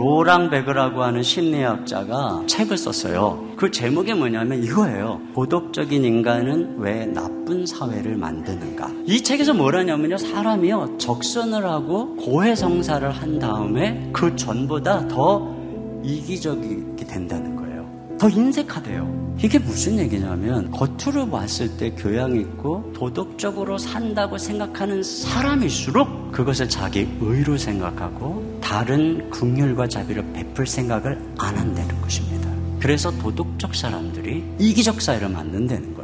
에브라임 베그라고 하는 심리학자가 책을 썼어요. 그 제목이 뭐냐면 이거예요. 도덕적인 인간은 왜 나쁜 사회를 만드는가? 이 책에서 뭐라냐면요. 사람이요. 적선을 하고 고해성사를 한 다음에 그 전보다 더 이기적이게 된다는 거예요. 더 인색하대요. 이게 무슨 얘기냐면 겉으로 봤을 때 교양 있고 도덕적으로 산다고 생각하는 사람일수록 그것을 자기 의로 생각하고 다른 긍휼과 자비를 베풀 생각을 안 한다는 것입니다. 그래서 도덕적 사람들이 이기적 사회를 만든다는 거예요.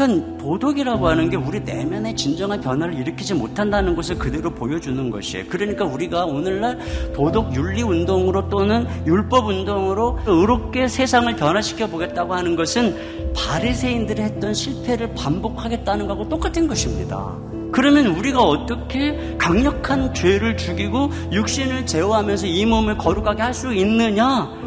그러니까 도덕이라고 하는 게 우리 내면의 진정한 변화를 일으키지 못한다는 것을 그대로 보여주는 것이에요. 그러니까 우리가 오늘날 도덕 윤리 운동으로 또는 율법 운동으로 의롭게 세상을 변화시켜 보겠다고 하는 것은 바리새인들이 했던 실패를 반복하겠다는 것하고 똑같은 것입니다. 그러면 우리가 어떻게 강력한 죄를 죽이고 육신을 제어하면서 이 몸을 거룩하게 할 수 있느냐?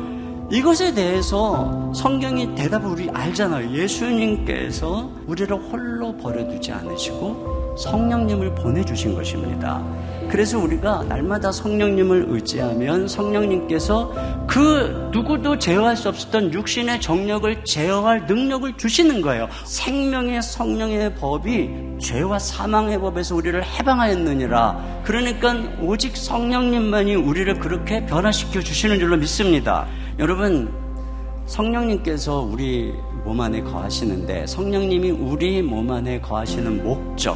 이것에 대해서 성경이 대답을 우리 알잖아요. 예수님께서 우리를 홀로 버려두지 않으시고 성령님을 보내주신 것입니다. 그래서 우리가 날마다 성령님을 의지하면 성령님께서 그 누구도 제어할 수 없었던 육신의 정력을 제어할 능력을 주시는 거예요. 생명의 성령의 법이 죄와 사망의 법에서 우리를 해방하였느니라. 그러니까 오직 성령님만이 우리를 그렇게 변화시켜 주시는 줄로 믿습니다. 여러분, 성령님께서 우리 몸 안에 거하시는데 성령님이 우리 몸 안에 거하시는 목적,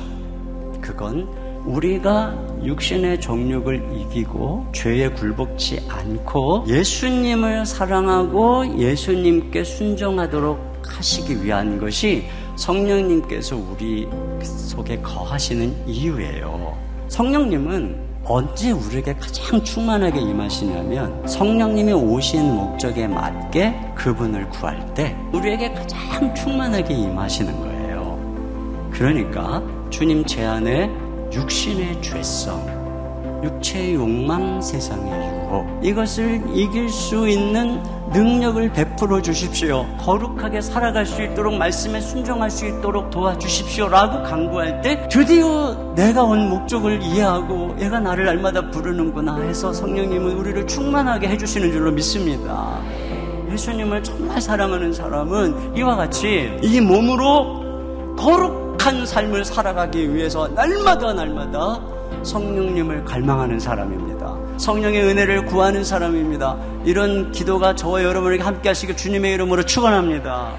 그건 우리가 육신의 정욕을 이기고 죄에 굴복치 않고 예수님을 사랑하고 예수님께 순종하도록 하시기 위한 것이 성령님께서 우리 속에 거하시는 이유예요. 성령님은 언제 우리에게 가장 충만하게 임하시냐면 성령님이 오신 목적에 맞게 그분을 구할 때 우리에게 가장 충만하게 임하시는 거예요. 그러니까 주님 제 안에 육신의 죄성, 육체의 욕망, 세상의 유혹 이것을 이길 수 있는 능력을 베풀어 주십시오. 거룩하게 살아갈 수 있도록 말씀에 순종할 수 있도록 도와주십시오라고 강구할 때 드디어 내가 온 목적을 이해하고 얘가 나를 날마다 부르는구나 해서 성령님은 우리를 충만하게 해 주시는 줄로 믿습니다. 예수님을 정말 사랑하는 사람은 이와 같이 이 몸으로 거룩한 삶을 살아가기 위해서 날마다 날마다 성령님을 갈망하는 사람입니다. 성령의 은혜를 구하는 사람입니다. 이런 기도가 저와 여러분에게 함께 하시길 주님의 이름으로 축원합니다.